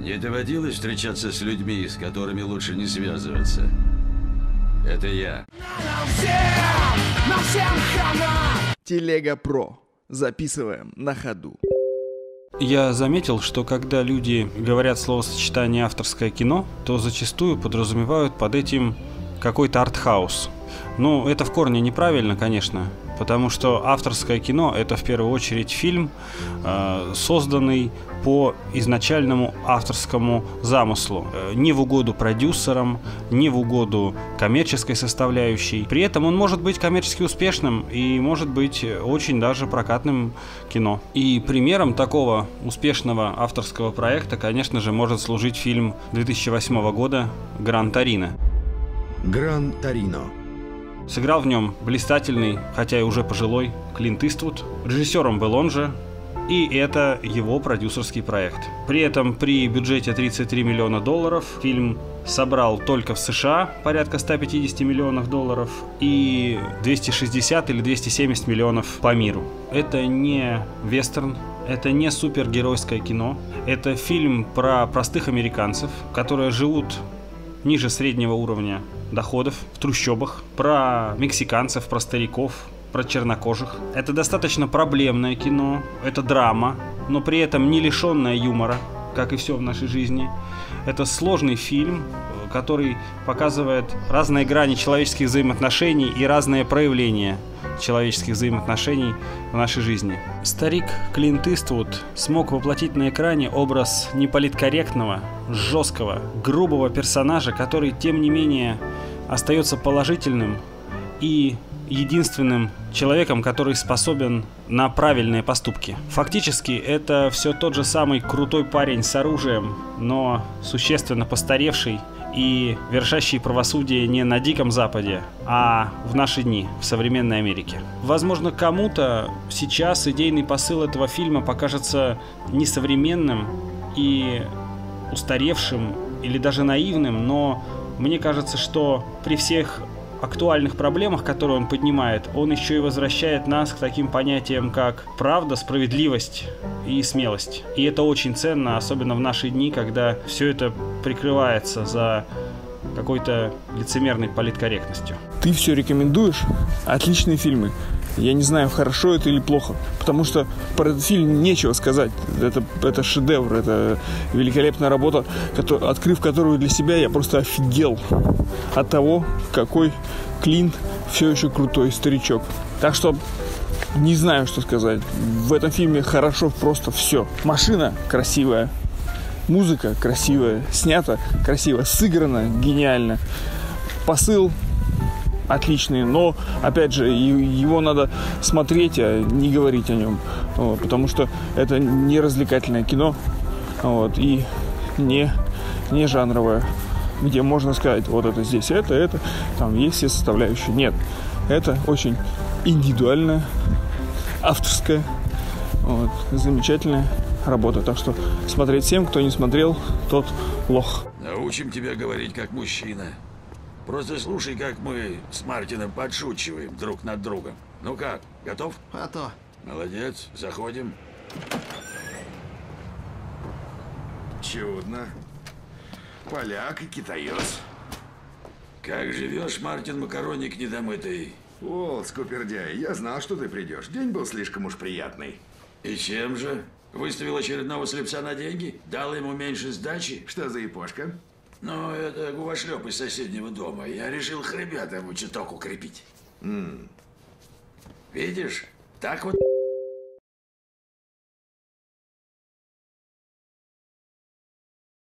Не доводилось встречаться с людьми, с которыми лучше не связываться. Это я. Телега Про. Записываем на ходу. Я заметил, что когда люди говорят словосочетание авторское кино, то зачастую подразумевают под этим какой-то артхаус. Ну, это в корне неправильно, конечно, потому что авторское кино это в первую очередь фильм, э, созданный по изначальному авторскому замыслу, э, не в угоду продюсерам, не в угоду коммерческой составляющей. При этом он может быть коммерчески успешным и может быть очень даже прокатным кино. И примером такого успешного авторского проекта, конечно же, может служить фильм 2008 года «Гран Торино». Гран Торино. Сыграл в нем блистательный, хотя и уже пожилой, Клинт Иствуд. Режиссером был он же, и это его продюсерский проект. При этом при бюджете 33 миллиона долларов фильм собрал только в США порядка 150 миллионов долларов и 260 или 270 миллионов по миру. Это не вестерн, это не супергеройское кино, это фильм про простых американцев, которые живут ниже среднего уровня доходов в трущобах, про мексиканцев, про стариков, про чернокожих. Это достаточно проблемное кино, это драма, но при этом не лишенное юмора, как и все в нашей жизни. Это сложный фильм, который показывает разные грани человеческих взаимоотношений и разные проявления человеческих взаимоотношений в нашей жизни. Старик Клинт Иствуд смог воплотить на экране образ неполиткорректного, жесткого, грубого персонажа, который, тем не менее, остается положительным и единственным человеком, который способен на правильные поступки. Фактически это все тот же самый крутой парень с оружием, но существенно постаревший и вершащий правосудие не на Диком Западе, а в наши дни, в современной Америке. Возможно, кому-то сейчас идейный посыл этого фильма покажется несовременным и устаревшим или даже наивным, но мне кажется, что при всех актуальных проблемах, которые он поднимает, он еще и возвращает нас к таким понятиям, как правда, справедливость и смелость. И это очень ценно, особенно в наши дни, когда все это прикрывается за какой-то лицемерной политкорректностью. Ты все рекомендуешь? Отличные фильмы. Я не знаю, хорошо это или плохо, потому что про этот фильм нечего сказать. Это, это шедевр, это великолепная работа, который, открыв которую для себя, я просто офигел от того, какой Клин все еще крутой старичок. Так что не знаю, что сказать. В этом фильме хорошо просто все. Машина красивая, музыка красивая, снята красиво, сыграна гениально. Посыл отличный, но, опять же, его надо смотреть, а не говорить о нем, вот, потому что это не развлекательное кино, вот, и не, не жанровое, где можно сказать, вот это здесь, это, это, там есть все составляющие. Нет, это очень индивидуальная, авторская, вот, замечательная работа. Так что смотреть всем, кто не смотрел, тот лох. Научим тебя говорить как мужчина. Просто слушай, как мы с Мартином подшучиваем друг над другом. Ну как, готов? А то. Молодец, заходим. Чудно. Поляк и китаец. Как живешь, Мартин Макароник недомытый? О, скупердяй, я знал, что ты придешь. День был слишком уж приятный. И чем же? Выставил очередного слепца на деньги? Дал ему меньше сдачи? Что за япошка? Ну, это губошлеп из соседнего дома. Я решил хребет ему чуток укрепить. Mm. Видишь? Так вот